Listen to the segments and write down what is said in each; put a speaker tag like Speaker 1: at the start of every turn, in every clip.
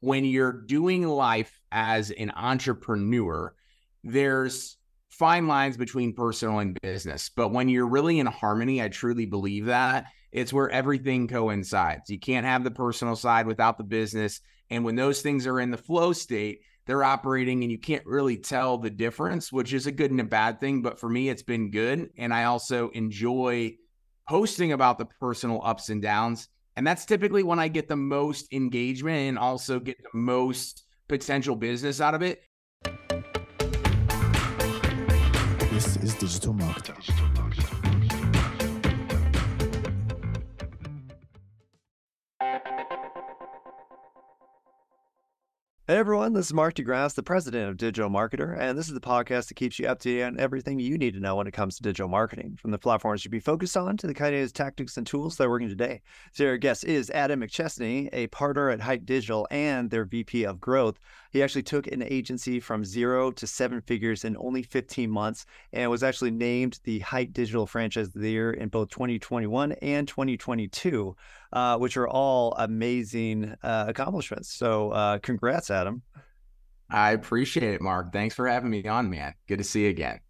Speaker 1: when you're doing life as an entrepreneur, there's fine lines between personal and business. But when you're really in harmony, I truly believe that it's where everything coincides. You can't have the personal side without the business. And when those things are in the flow state, they're operating and you can't really tell the difference, which is a good and a bad thing. But for me, it's been good. And I also enjoy posting about the personal ups and downs. And that's typically when I get the most engagement and also get the most potential business out of it
Speaker 2: This is digital marketing.
Speaker 3: Hey everyone, this is Mark DeGrasse, the president of Digital Marketer, and this is the podcast that keeps you up to date on everything you need to know when it comes to digital marketing, from the platforms you should be focused on to the kind of tactics and tools that are working today. So our guest is Adam McChesney, a partner at Hite Digital and their VP of Growth. He actually took an agency from zero to seven figures in only 15 months and was actually named the Hite Digital Franchise of the Year in both 2021 and 2022, uh, which are all amazing uh, accomplishments. So, uh, congrats, Adam.
Speaker 1: I appreciate it, Mark. Thanks for having me on, man. Good to see you again.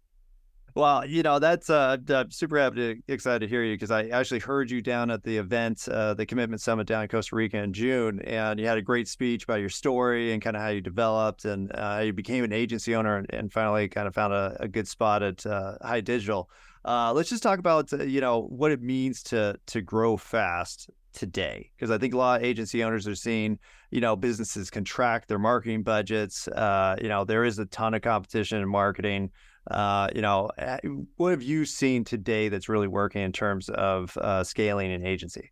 Speaker 3: Well, you know, that's uh, I'm super happy to, excited to hear you because I actually heard you down at the event, uh, the Commitment Summit down in Costa Rica in June, and you had a great speech about your story and kind of how you developed and uh, you became an agency owner and, and finally kind of found a, a good spot at uh, Hite Digital. Uh, let's just talk about uh, you know what it means to to grow fast today because I think a lot of agency owners are seeing you know businesses contract their marketing budgets. Uh, you know there is a ton of competition in marketing. Uh, you know, eh, what have you seen today that's really working in terms of uh, scaling an agency?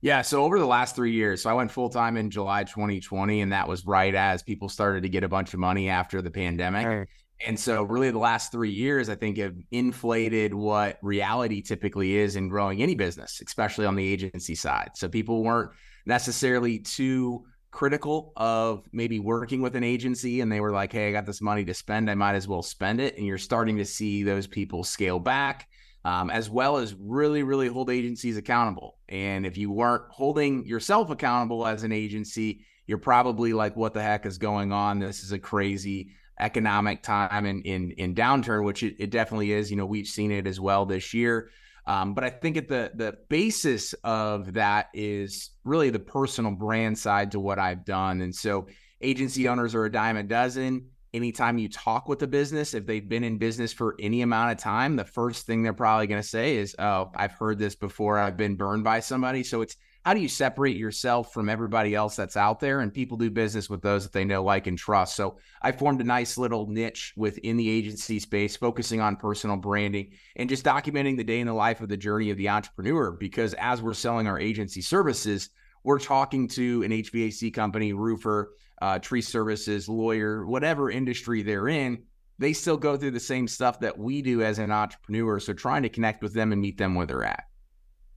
Speaker 1: Yeah, so over the last three years, so I went full time in July 2020, and that was right as people started to get a bunch of money after the pandemic. Right. And so, really, the last three years, I think, have inflated what reality typically is in growing any business, especially on the agency side. So, people weren't necessarily too critical of maybe working with an agency and they were like, hey, I got this money to spend. I might as well spend it. And you're starting to see those people scale back, um, as well as really, really hold agencies accountable. And if you weren't holding yourself accountable as an agency, you're probably like, what the heck is going on? This is a crazy economic time in in, in downturn, which it, it definitely is. You know, we've seen it as well this year. Um, but I think at the the basis of that is really the personal brand side to what I've done. And so agency owners are a dime a dozen. Anytime you talk with a business, if they've been in business for any amount of time, the first thing they're probably going to say is, "Oh, I've heard this before. I've been burned by somebody." So it's how do you separate yourself from everybody else that's out there? And people do business with those that they know, like, and trust. So I formed a nice little niche within the agency space, focusing on personal branding and just documenting the day in the life of the journey of the entrepreneur. Because as we're selling our agency services, we're talking to an HVAC company, roofer, uh, tree services, lawyer, whatever industry they're in. They still go through the same stuff that we do as an entrepreneur. So trying to connect with them and meet them where they're at.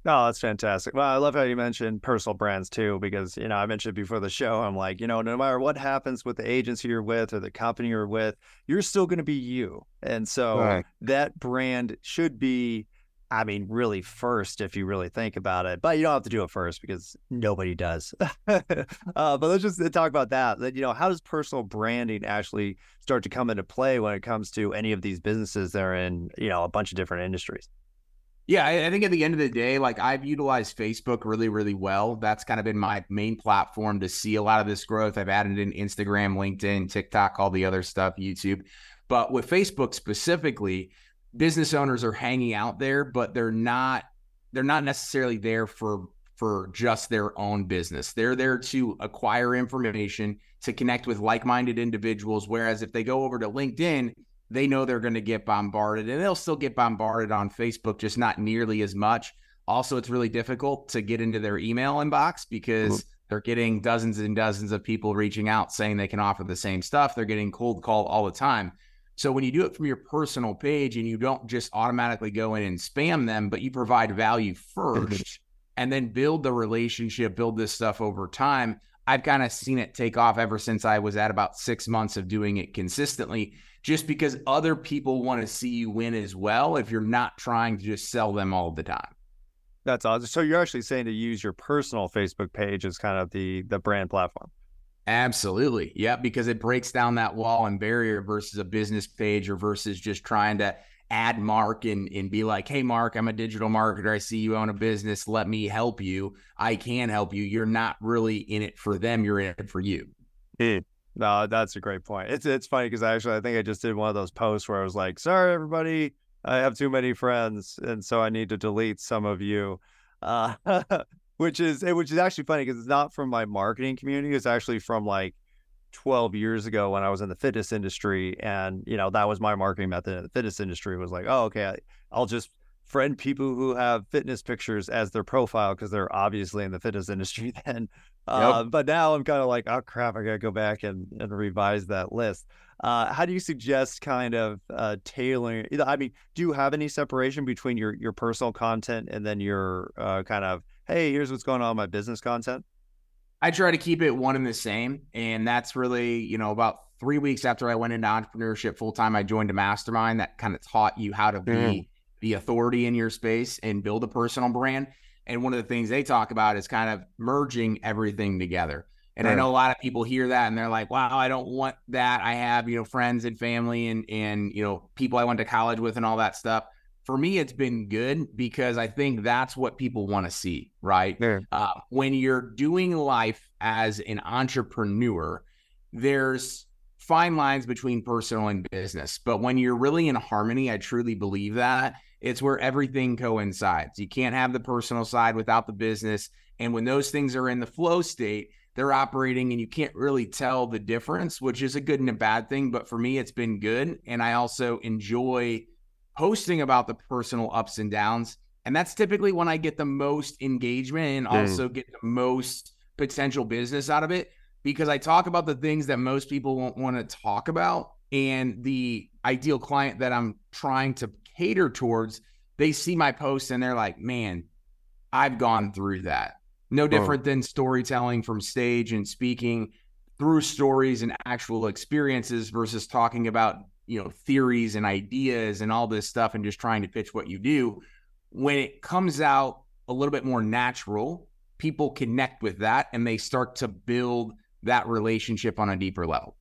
Speaker 3: Oh, that's fantastic. Well, I love how you mentioned personal brands too, because you know I mentioned before the show. I'm like, you know, no matter what happens with the agency you're with or the company you're with, you're still going to be you, and so right. that brand should be. I mean, really first if you really think about it, but you don't have to do it first because nobody does. uh, but let's just talk about that. That you know, how does personal branding actually start to come into play when it comes to any of these businesses that are in you know a bunch of different industries?
Speaker 1: Yeah, I, think at the end of the day, like I've utilized Facebook really, really well. That's kind of been my main platform to see a lot of this growth. I've added in Instagram, LinkedIn, TikTok, all the other stuff, YouTube. But with Facebook specifically, business owners are hanging out there, but they're not they're not necessarily there for for just their own business. They're there to acquire information, to connect with like-minded individuals. Whereas if they go over to LinkedIn, they know they're going to get bombarded and they'll still get bombarded on Facebook, just not nearly as much. Also, it's really difficult to get into their email inbox because mm-hmm. they're getting dozens and dozens of people reaching out saying they can offer the same stuff. They're getting cold call all the time. So when you do it from your personal page and you don't just automatically go in and spam them, but you provide value first and then build the relationship, build this stuff over time. I've kind of seen it take off ever since I was at about six months of doing it consistently just because other people want to see you win as well if you're not trying to just sell them all the time.
Speaker 3: That's awesome. So you're actually saying to use your personal Facebook page as kind of the the brand platform.
Speaker 1: Absolutely. Yeah, because it breaks down that wall and barrier versus a business page or versus just trying to add Mark and, and be like, hey, Mark, I'm a digital marketer. I see you own a business. Let me help you. I can help you. You're not really in it for them, you're in it for you.
Speaker 3: Mm. No, that's a great point. It's it's funny because actually I think I just did one of those posts where I was like, sorry everybody, I have too many friends, and so I need to delete some of you. Uh, which is which is actually funny because it's not from my marketing community. It's actually from like 12 years ago when I was in the fitness industry. And, you know, that was my marketing method in the fitness industry was like, oh, okay, I'll just friend people who have fitness pictures as their profile because they're obviously in the fitness industry then. Uh, But now I'm kind of like, oh, crap, I got to go back and, and revise that list. Uh, how do you suggest kind of uh, tailoring? I mean, do you have any separation between your, your personal content and then your uh, kind of hey, here's what's going on my business content?
Speaker 1: I try to keep it one and the same. And that's really, you know, about three weeks after I went into entrepreneurship full time, I joined a mastermind that kind of taught you how to be mm. the authority in your space and build a personal brand. And one of the things they talk about is kind of merging everything together. And right. I know a lot of people hear that and they're like, wow, I don't want that. I have, you know, friends and family and and you know, people I went to college with and all that stuff for me, it's been good because I think that's what people want to see, right? Yeah. Uh, when you're doing life as an entrepreneur, there's fine lines between personal and business. But when you're really in harmony, I truly believe that it's where everything coincides. You can't have the personal side without the business. And when those things are in the flow state, they're operating and you can't really tell the difference, which is a good and a bad thing. But for me, it's been good. And I also enjoy posting about the personal ups and downs. And that's typically when I get the most engagement and mm. also get the most potential business out of it because I talk about the things that most people won't want to talk about. And the ideal client that I'm trying to cater towards, they see my posts and they're like, man, I've gone through that. No different oh. than storytelling from stage and speaking through stories and actual experiences versus talking about you know theories and ideas and all this stuff and just trying to pitch what you do when it comes out a little bit more natural people connect with that and they start to build that relationship on a deeper level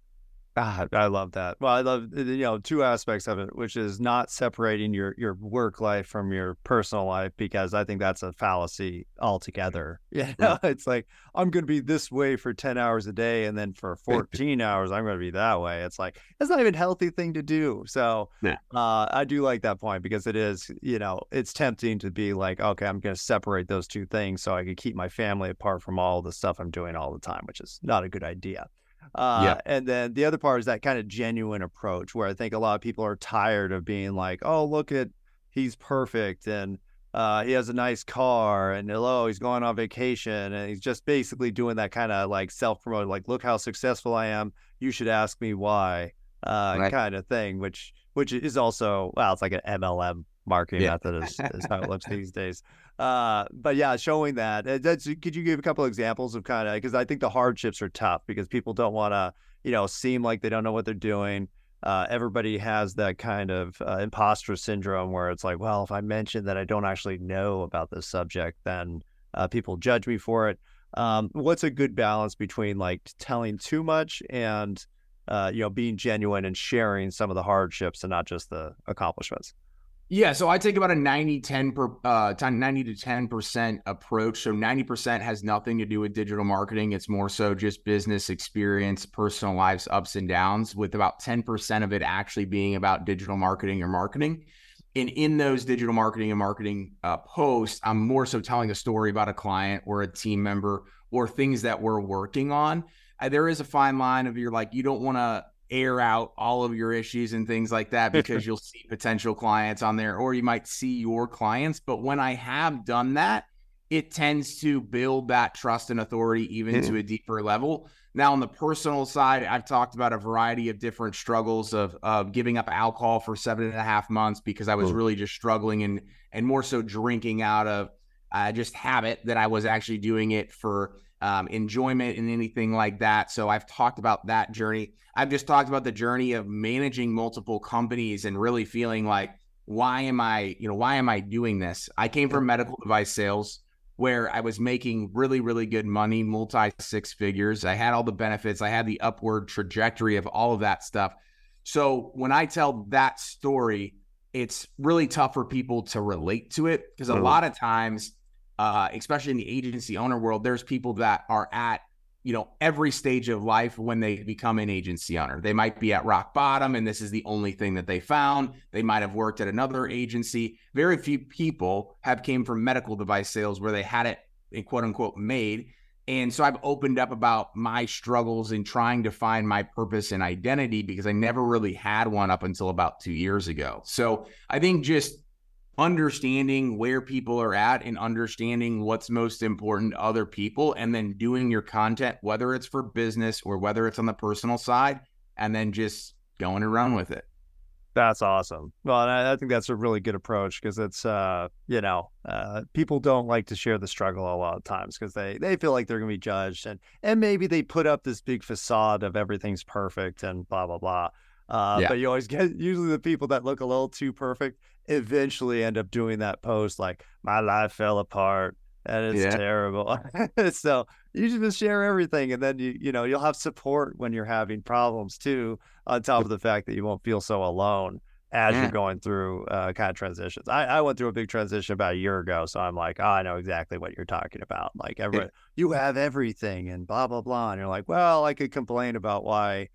Speaker 3: Ah, I love that. Well, I love you know two aspects of it, which is not separating your your work life from your personal life because I think that's a fallacy altogether. Yeah, you know? it's like I'm going to be this way for ten hours a day, and then for 14 hours I'm going to be that way. It's like it's not even a healthy thing to do. So yeah. uh, I do like that point because it is you know it's tempting to be like okay I'm going to separate those two things so I can keep my family apart from all the stuff I'm doing all the time, which is not a good idea. Uh, yeah. And then the other part is that kind of genuine approach where I think a lot of people are tired of being like, oh, look at he's perfect and uh, he has a nice car and hello, he's going on vacation and he's just basically doing that kind of like self promote, like, look how successful I am. You should ask me why, uh, right. kind of thing, which which is also well, it's like an MLM marketing yeah. method is, is how it looks these days. Uh, but yeah, showing that. Uh, that's, could you give a couple examples of kind of because I think the hardships are tough because people don't want to, you know, seem like they don't know what they're doing. Uh, everybody has that kind of uh, imposter syndrome where it's like, well, if I mention that I don't actually know about this subject, then uh, people judge me for it. Um, what's a good balance between like telling too much and uh, you know being genuine and sharing some of the hardships and not just the accomplishments?
Speaker 1: Yeah, so I take about a 90 10 per uh 90 to 10% approach. So 90% has nothing to do with digital marketing. It's more so just business experience, personal lives ups and downs with about 10% of it actually being about digital marketing or marketing. And in those digital marketing and marketing uh, posts, I'm more so telling a story about a client or a team member or things that we're working on. Uh, there is a fine line of you're like you don't want to air out all of your issues and things like that because you'll see potential clients on there or you might see your clients. But when I have done that, it tends to build that trust and authority even mm-hmm. to a deeper level. Now, on the personal side, I've talked about a variety of different struggles of, of giving up alcohol for seven and a half months because I was really just struggling and and more so drinking out of uh, just habit that I was actually doing it for um, enjoyment and anything like that. So I've talked about that journey. I've just talked about the journey of managing multiple companies and really feeling like, why am I, you know, why am I doing this? I came from medical device sales where I was making really, really good money, multi six figures. I had all the benefits, I had the upward trajectory of all of that stuff. So when I tell that story, it's really tough for people to relate to it because a mm-hmm. lot of times, uh, especially in the agency owner world, there's people that are at you know every stage of life when they become an agency owner. They might be at rock bottom and this is the only thing that they found. They might have worked at another agency. Very few people have came from medical device sales where they had it quote unquote made. And so i've opened up about my struggles in trying to find my purpose and identity because i never really had one up until about two years ago. So i think just understanding where people are at and understanding what's most important to other people and then doing your content whether it's for business or whether it's on the personal side and then just going around with it.
Speaker 3: That's awesome. Well I, I, think that's a really good approach because it's uh you know uh people don't like to share the struggle a lot of times because they they feel like they're gonna be judged and and maybe they put up this big facade of everything's perfect and blah blah blah uh, yeah. But you always get usually the people that look a little too perfect eventually end up doing that post like my life fell apart and it's yeah. terrible. so you should just share everything, and then you you know you'll have support when you're having problems too. On top of the fact that you won't feel so alone as yeah. you're going through uh, kind of transitions. I, I went through a big transition about a year ago, so I'm like, oh, I know exactly what you're talking about. Like, every, you have everything and blah blah blah, and you're like, well, I could complain about why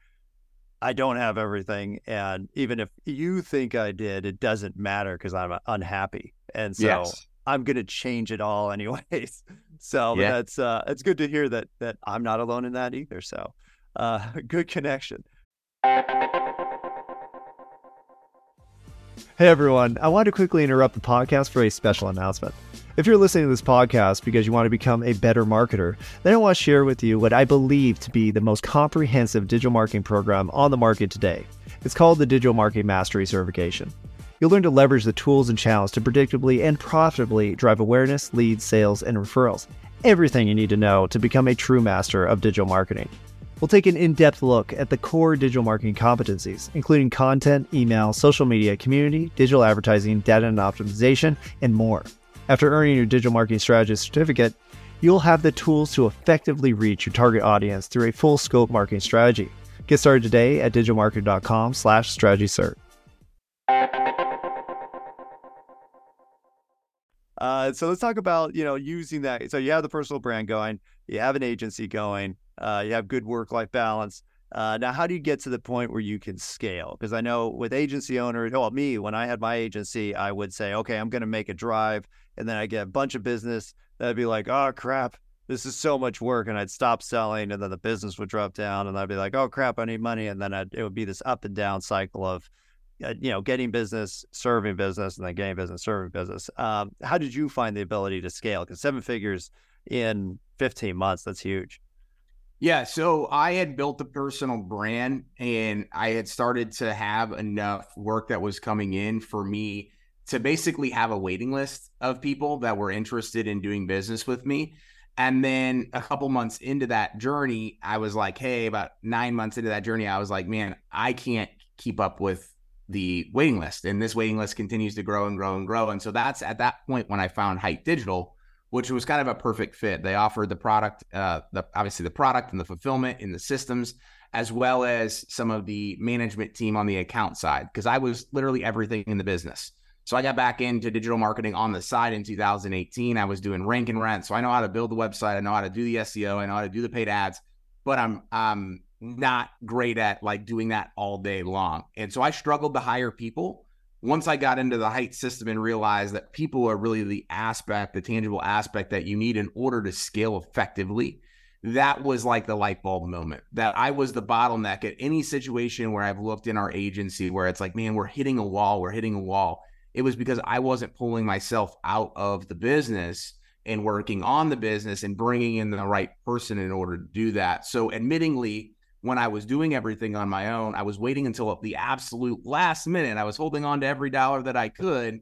Speaker 3: I don't have everything. And even if you think I did, it doesn't matter because I'm uh, unhappy. And so yes. I'm going to change it all anyways. So yeah. that's, uh, it's good to hear that, that I'm not alone in that either. So, uh, good connection. Hey everyone, I want to quickly interrupt the podcast for a special announcement. If you're listening to this podcast because you want to become a better marketer, then I want to share with you what I believe to be the most comprehensive digital marketing program on the market today. It's called the Digital Marketing Mastery Certification. You'll learn to leverage the tools and channels to predictably and profitably drive awareness, leads, sales, and referrals. Everything you need to know to become a true master of digital marketing. We'll take an in depth look at the core digital marketing competencies, including content, email, social media, community, digital advertising, data and optimization, and more. After earning your digital marketing strategist certificate, you'll have the tools to effectively reach your target audience through a full scope marketing strategy. Get started today at digitalmarketing.com slash strategy cert. Uh, so let's talk about, you know, using that. So you have the personal brand going, you have an agency going, uh, you have good work-life balance. Uh, now, how do you get to the point where you can scale? Because I know with agency owners, well, me, when I had my agency, I would say, okay, I'm going to make a drive and then I get a bunch of business that'd be like, oh crap, this is so much work, and I'd stop selling, and then the business would drop down, and I'd be like, oh crap, I need money, and then I'd, it would be this up and down cycle of, uh, you know, getting business, serving business, and then getting business, serving business. Um, how did you find the ability to scale? Because seven figures in 15 months, that's huge.
Speaker 1: Yeah, so I had built a personal brand and I had started to have enough work that was coming in for me to basically have a waiting list of people that were interested in doing business with me. And then a couple months into that journey, I was like, hey, about nine months into that journey, I was like, man, I can't keep up with the waiting list. And this waiting list continues to grow and grow and grow. And so that's at that point when I found Hite Digital, which was kind of a perfect fit. They offered the product, uh, the obviously the product and the fulfillment in the systems, as well as some of the management team on the account side, because I was literally everything in the business. So I got back into digital marketing on the side in 2018. I was doing rank and rent. So I know how to build the website. I know how to do the SEO. I know how to do the paid ads, but I'm not great at like doing that all day long. And so I struggled to hire people. Once I got into the Hite system and realized that people are really the aspect, the tangible aspect that you need in order to scale effectively, that was like the light bulb moment that I was the bottleneck at any situation where I've looked in our agency where it's like, man, we're hitting a wall, we're hitting a wall it was because I wasn't pulling myself out of the business and working on the business and bringing in the right person in order to do that. So, admittingly, when I was doing everything on my own, I was waiting until the absolute last minute. I was holding on to every dollar that I could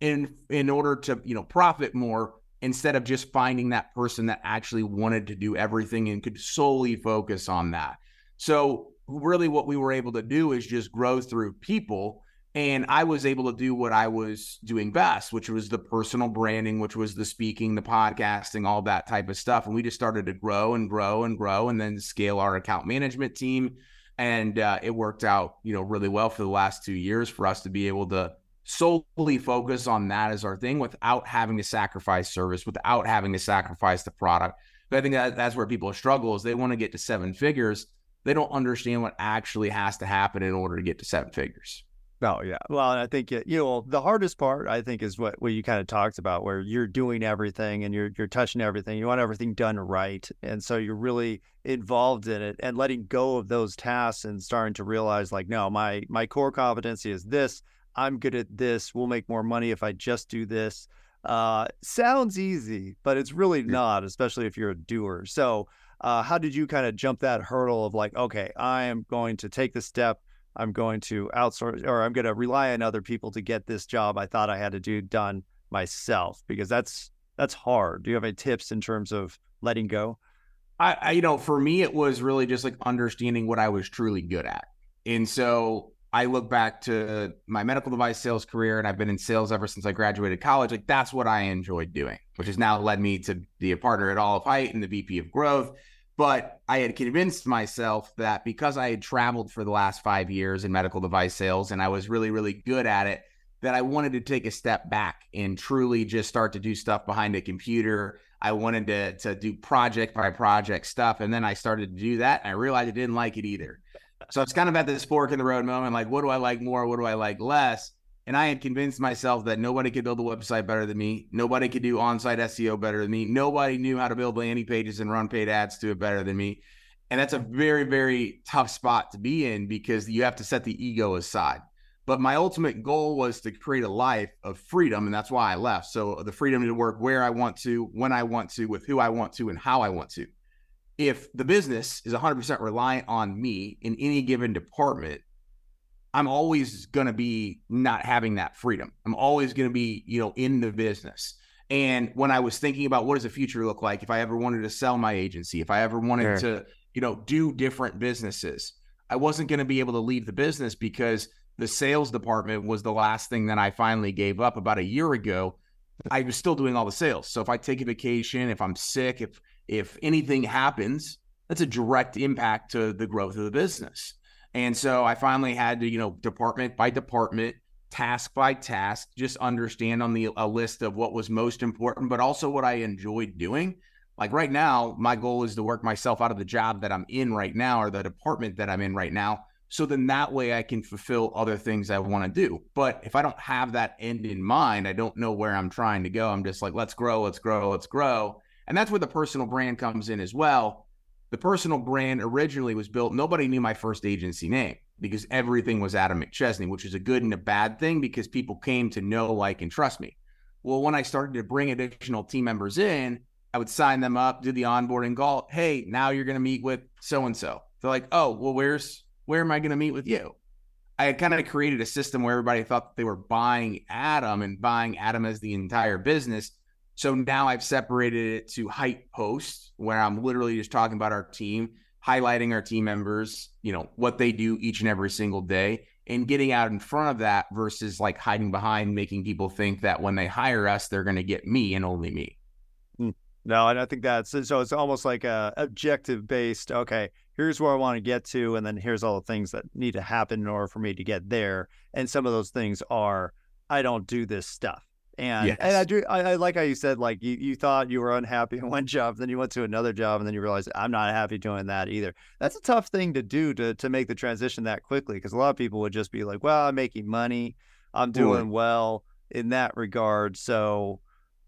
Speaker 1: in in order to, you know, profit more instead of just finding that person that actually wanted to do everything and could solely focus on that. So, really what we were able to do is just grow through people And I was able to do what I was doing best, which was the personal branding, which was the speaking, the podcasting, all that type of stuff. And we just started to grow and grow and grow and then scale our account management team. And uh, it worked out, you know, really well for the last two years for us to be able to solely focus on that as our thing without having to sacrifice service, without having to sacrifice the product. But I think that that's where people struggle is they want to get to seven figures. They don't understand what actually has to happen in order to get to seven figures.
Speaker 3: Oh yeah. Well, I think you know the hardest part I think is what what you kind of talked about, where you're doing everything and you're you're touching everything. You want everything done right, and so you're really involved in it and letting go of those tasks and starting to realize like, no, my my core competency is this. I'm good at this. We'll make more money if I just do this. Uh, sounds easy, but it's really not, especially if you're a doer. So, uh, how did you kind of jump that hurdle of like, okay, I am going to take the step I'm going to outsource or I'm going to rely on other people to get this job I thought I had to do done myself because that's that's hard. Do you have any tips in terms of letting go?
Speaker 1: I, I you know, for me it was really just like understanding what I was truly good at. And so I look back to my medical device sales career and I've been in sales ever since I graduated college. Like that's what I enjoyed doing, which has now led me to be a partner at All of Hite and the VP of growth but I had convinced myself that because I had traveled for the last five years in medical device sales and I was really, really good at it, that I wanted to take a step back and truly just start to do stuff behind a computer. I wanted to, to do project by project stuff. And then I started to do that. And I realized I didn't like it either. So it's kind of at this fork in the road moment like, what do I like more? What do I like less? And I had convinced myself that nobody could build a website better than me. Nobody could do on site SEO better than me. Nobody knew how to build landing pages and run paid ads to it better than me. And that's a very, very tough spot to be in because you have to set the ego aside. But my ultimate goal was to create a life of freedom. And that's why I left. So the freedom to work where I want to, when I want to, with who I want to, and how I want to. If the business is 100% reliant on me in any given department, I'm always going to be not having that freedom. I'm always going to be, you know, in the business. And when I was thinking about what does the future look like if I ever wanted to sell my agency, if I ever wanted sure. to, you know, do different businesses, I wasn't going to be able to leave the business because the sales department was the last thing that I finally gave up about a year ago. I was still doing all the sales. So if I take a vacation, if I'm sick, if if anything happens, that's a direct impact to the growth of the business. And so I finally had to, you know, department by department, task by task, just understand on the a list of what was most important, but also what I enjoyed doing. Like right now, my goal is to work myself out of the job that I'm in right now or the department that I'm in right now. So then that way I can fulfill other things I want to do. But if I don't have that end in mind, I don't know where I'm trying to go. I'm just like, let's grow, let's grow, let's grow. And that's where the personal brand comes in as well the personal brand originally was built. Nobody knew my first agency name because everything was Adam McChesney, which is a good and a bad thing because people came to know, like, and trust me. Well, when I started to bring additional team members in, I would sign them up, do the onboarding call. Hey, now you're going to meet with so and so. They're like, oh, well, where's where am I going to meet with you? I had kind of created a system where everybody thought they were buying Adam and buying Adam as the entire business. So now I've separated it to Hite Post, where I'm literally just talking about our team, highlighting our team members, you know, what they do each and every single day, and getting out in front of that versus like hiding behind making people think that when they hire us, they're going to get me and only me.
Speaker 3: Hmm. No, and I think that's so it's almost like a objective based, okay, here's where I want to get to, and then here's all the things that need to happen in order for me to get there. And some of those things are I don't do this stuff. And yes. and I do I, I, like how you said like you, you thought you were unhappy in one job, then you went to another job, and then you realized I'm not happy doing that either. That's a tough thing to do to to make the transition that quickly because a lot of people would just be like, well, I'm making money, I'm doing well in that regard, so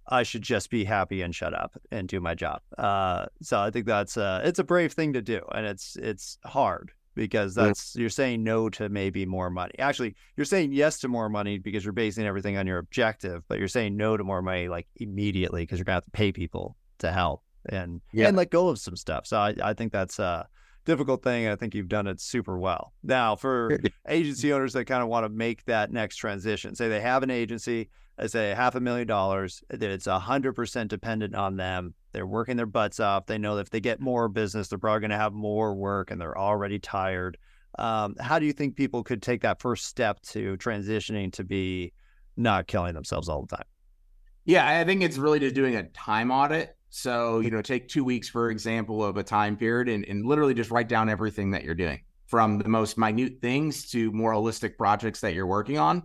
Speaker 3: I should just be happy and shut up and do my job. Uh, so I think that's uh, it's a brave thing to do, and it's it's hard because that's you're saying no to maybe more money. Actually, you're saying yes to more money because you're basing everything on your objective, but you're saying no to more money like immediately because you're gonna have to pay people to help and yeah. and let go of some stuff. So I, I think that's a difficult thing. I think you've done it super well. Now for agency owners that kind of want to make that next transition, say they have an agency, they say half a million dollars, that it's a hundred percent dependent on them they're working their butts off. They know that if they get more business, they're probably going to have more work and they're already tired. Um, how do you think people could take that first step to transitioning to be not killing themselves all the time?
Speaker 1: Yeah, I think it's really just doing a time audit. So, you know, take two weeks, for example, of a time period and, and literally just write down everything that you're doing from the most minute things to more holistic projects that you're working on.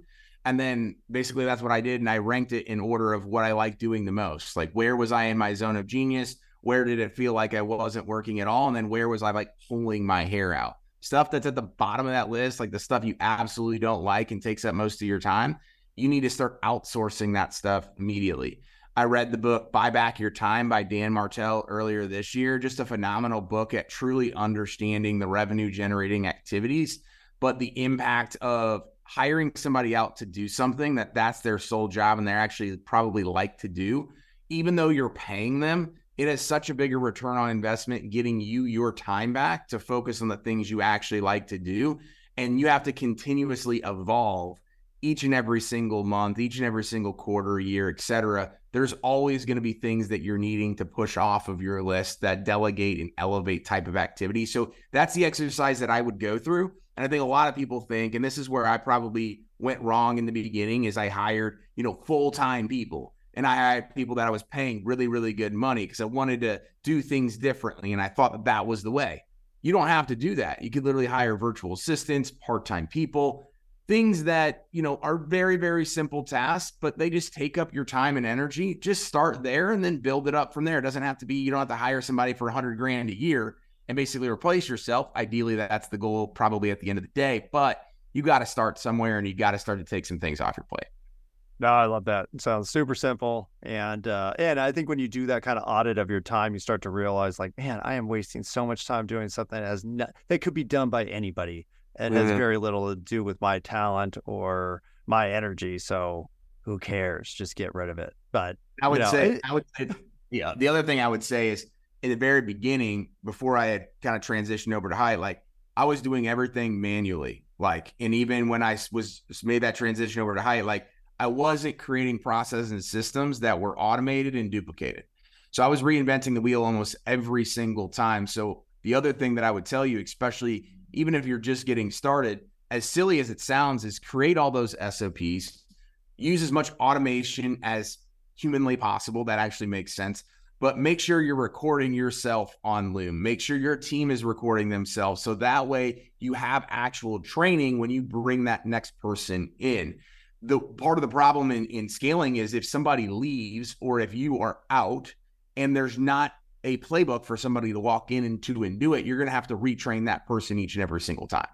Speaker 1: And then basically that's what I did. And I ranked it in order of what I like doing the most. Like, where was I in my zone of genius? Where did it feel like I wasn't working at all? And then where was I like pulling my hair out? Stuff that's at the bottom of that list, like the stuff you absolutely don't like and takes up most of your time, you need to start outsourcing that stuff immediately. I read the book Buy Back Your Time by Dan Martell earlier this year. Just a phenomenal book at truly understanding the revenue generating activities, but the impact of hiring somebody out to do something that that's their sole job and they're actually probably like to do, even though you're paying them, it has such a bigger return on investment getting you your time back to focus on the things you actually like to do. And you have to continuously evolve each and every single month, each and every single quarter, year, et cetera. There's always going to be things that you're needing to push off of your list that delegate and elevate type of activity. So that's the exercise that I would go through. And I think a lot of people think, and this is where I probably went wrong in the beginning, is I hired, you know, full-time people. And I hired people that I was paying really, really good money because I wanted to do things differently. And I thought that that was the way. You don't have to do that. You could literally hire virtual assistants, part-time people, things that, you know, are very, very simple tasks, but they just take up your time and energy. Just start there and then build it up from there. It doesn't have to be, you don't have to hire somebody for a hundred grand a year and basically replace yourself. Ideally, that's the goal probably at the end of the day, but you got to start somewhere and you got to start to take some things off your plate.
Speaker 3: No, I love that. It sounds super simple, and uh, and I think when you do that kind of audit of your time, you start to realize, like, man, I am wasting so much time doing something that has no, that could be done by anybody, and mm-hmm. has very little to do with my talent or my energy. So who cares? Just get rid of it. But
Speaker 1: I would
Speaker 3: you know,
Speaker 1: say, it, I would say, yeah. The other thing I would say is in the very beginning, before I had kind of transitioned over to Hite, like I was doing everything manually. Like, and even when I was made that transition over to Hite, like I wasn't creating processes and systems that were automated and duplicated. So I was reinventing the wheel almost every single time. So the other thing that I would tell you, especially even if you're just getting started, as silly as it sounds, is create all those SOPs, use as much automation as humanly possible. That actually makes sense but make sure you're recording yourself on Loom. Make sure your team is recording themselves. So that way you have actual training when you bring that next person in. The part of the problem in, in scaling is if somebody leaves or if you are out and there's not a playbook for somebody to walk in and to and do it, you're going to have to retrain that person each and every single time.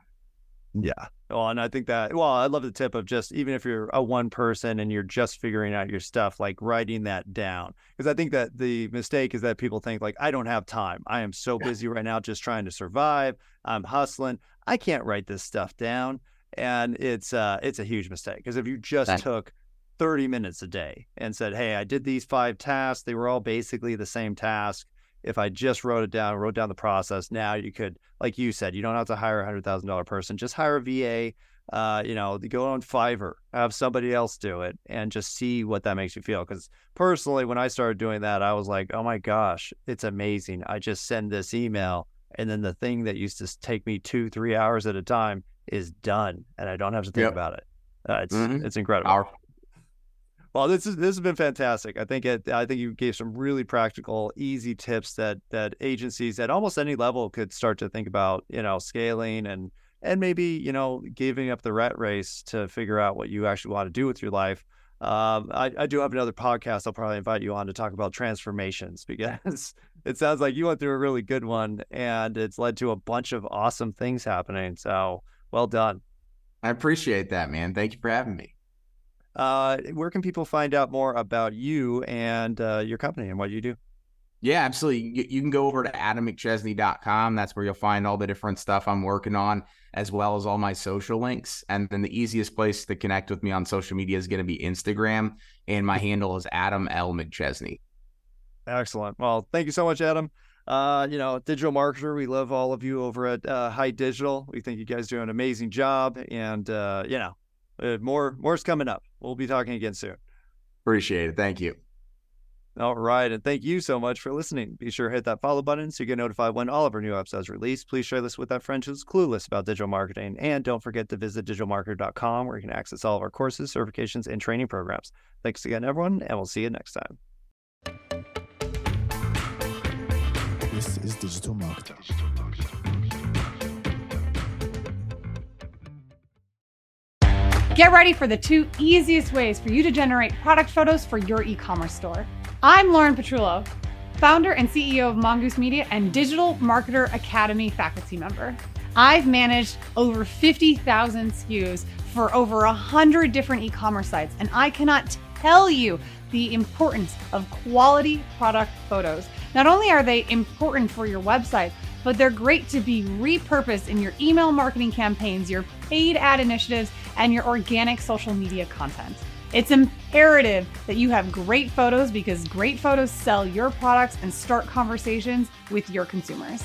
Speaker 3: Yeah. Well, and I think that, well, I love the tip of just even if you're a one person and you're just figuring out your stuff, like writing that down. Because I think that the mistake is that people think, like, I don't have time. I am so busy right now just trying to survive. I'm hustling. I can't write this stuff down. And it's uh it's a huge mistake. Because if you just took 30 minutes a day and said, Hey, I did these five tasks, they were all basically the same task if I just wrote it down, wrote down the process, now you could, like you said, you don't have to hire a hundred thousand dollar person. Just hire a VA. Uh, you know, go on Fiverr, have somebody else do it, and just see what that makes you feel. Because personally, when I started doing that, I was like, oh my gosh, it's amazing. I just send this email, and then the thing that used to take me two, three hours at a time is done, and I don't have to think yep. about it. Uh, it's mm-hmm. it's incredible. Our- well, this is this has been fantastic. I think it. I think you gave some really practical, easy tips that that agencies at almost any level could start to think about. You know, scaling and and maybe you know giving up the rat race to figure out what you actually want to do with your life. Um, I, I do have another podcast. I'll probably invite you on to talk about transformations because it sounds like you went through a really good one and it's led to a bunch of awesome things happening. So well done.
Speaker 1: I appreciate that, man. Thank you for having me.
Speaker 3: Uh, where can people find out more about you and uh, your company and what you do?
Speaker 1: Yeah, absolutely. You, can go over to adammcchesney.com. That's where you'll find all the different stuff I'm working on, as well as all my social links. And then the easiest place to connect with me on social media is going to be Instagram. And my handle is Adam L. McChesney.
Speaker 3: Excellent. Well, thank you so much, Adam. Uh, you know, digital marketer, we love all of you over at uh, Hite Digital. We think you guys do an amazing job. And, uh, you know, uh, more more's coming up. We'll be talking again soon.
Speaker 1: Appreciate it. Thank you.
Speaker 3: All right. And thank you so much for listening. Be sure to hit that follow button so you get notified when all of our new episodes release. Please share this with that friend who's clueless about digital marketing. And don't forget to visit digitalmarketer.com where you can access all of our courses, certifications, and training programs. Thanks again, everyone, and we'll see you next time.
Speaker 2: This is Digital Marketer.
Speaker 4: Get ready for the two easiest ways for you to generate product photos for your e commerce store. I'm Lauren Petrullo, founder and CEO of Mongoose Media and Digital Marketer Academy faculty member. I've managed over 50,000 SKUs for over 100 different e commerce sites, and I cannot tell you the importance of quality product photos. Not only are they important for your website, but they're great to be repurposed in your email marketing campaigns, your paid ad initiatives, and your organic social media content. It's imperative that you have great photos because great photos sell your products and start conversations with your consumers.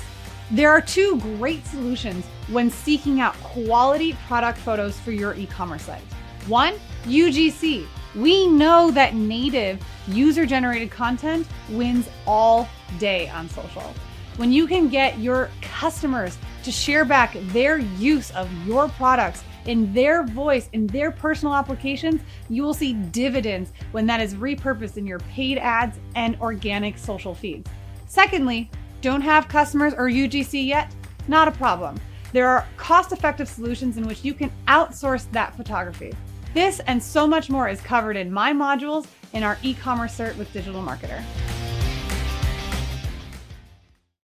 Speaker 4: There are two great solutions when seeking out quality product photos for your e commerce site. One, UGC. We know that native user generated content wins all day on social. When you can get your customers to share back their use of your products in their voice, in their personal applications, you will see dividends when that is repurposed in your paid ads and organic social feeds. Secondly, don't have customers or UGC yet? Not a problem. There are cost effective solutions in which you can outsource that photography. This and so much more is covered in my modules in our e commerce cert with Digital Marketer.